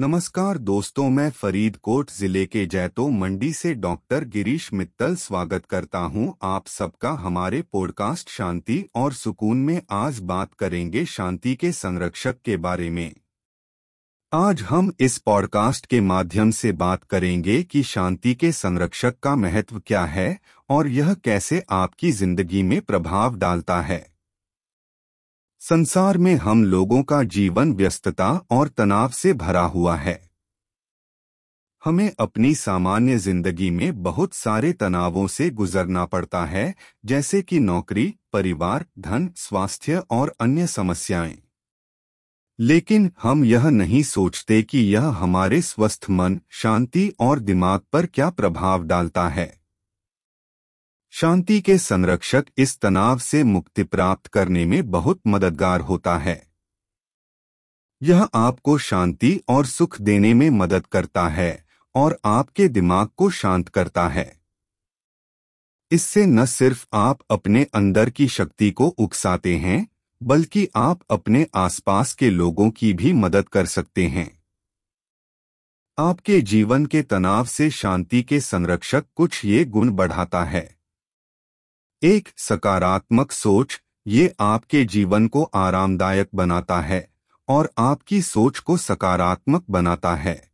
नमस्कार दोस्तों, मैं फरीदकोट ज़िले के जैतो मंडी से डॉक्टर गिरीश मित्तल स्वागत करता हूँ। आप सबका हमारे पॉडकास्ट शांति और सुकून में आज बात करेंगे शांति के संरक्षक के बारे में। आज हम इस पॉडकास्ट के माध्यम से बात करेंगे कि शांति के संरक्षक का महत्व क्या है और यह कैसे आपकी ज़िंदगी में प्रभाव डालता है। संसार में हम लोगों का जीवन व्यस्तता और तनाव से भरा हुआ है। हमें अपनी सामान्य ज़िंदगी में बहुत सारे तनावों से गुजरना पड़ता है, जैसे कि नौकरी, परिवार, धन, स्वास्थ्य और अन्य समस्याएँ। लेकिन हम यह नहीं सोचते कि यह हमारे स्वस्थ मन, शांति और दिमाग पर क्या प्रभाव डालता है। शांति के संरक्षक इस तनाव से मुक्ति प्राप्त करने में बहुत मददगार होता है। यह आपको शांति और सुख देने में मदद करता है और आपके दिमाग को शांत करता है। इससे न सिर्फ़ आप अपने अंदर की शक्ति को उकसाते हैं, बल्कि आप अपने आसपास के लोगों की भी मदद कर सकते हैं। आपके जीवन के तनाव से शांति के संरक्षक कुछ ये गुण बढ़ाता है। एक सकारात्मक सोच ये आपके जीवन को आरामदायक बनाता है और आपकी सोच को सकारात्मक बनाता है।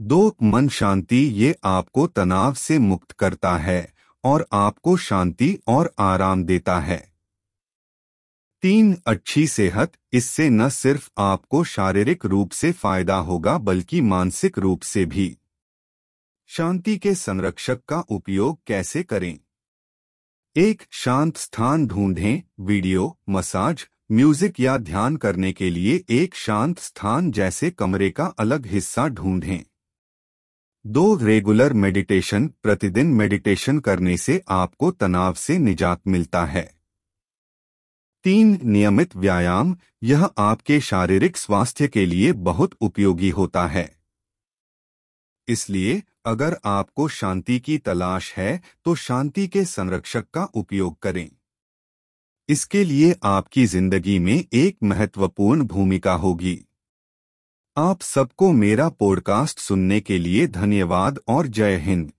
दो मन शांति ये आपको तनाव से मुक्त करता है और आपको शांति और आराम देता है। तीन, अच्छी सेहत इससे न सिर्फ़ आपको शारीरिक रूप से फ़ायदा होगा बल्कि मानसिक रूप से भी। शांति के संरक्षक का उपयोग कैसे करें? एक शांत स्थान ढूंढें, वीडियो, मसाज, म्यूज़िक या ध्यान करने के लिए एक शांत स्थान जैसे कमरे का अलग हिस्सा ढूंढें। दो रेगुलर मेडिटेशन प्रतिदिन मेडिटेशन करने से आपको तनाव से निजात मिलता है। तीन नियमित व्यायाम, यह आपके शारीरिक स्वास्थ्य के लिए बहुत उपयोगी होता है। इसलिए अगर आपको शांति की तलाश है तो शांति के संरक्षक का उपयोग करें। इसके लिए आपकी ज़िंदगी में एक महत्वपूर्ण भूमिका होगी। आप सबको मेरा पॉडकास्ट सुनने के लिए धन्यवाद और जय हिंद।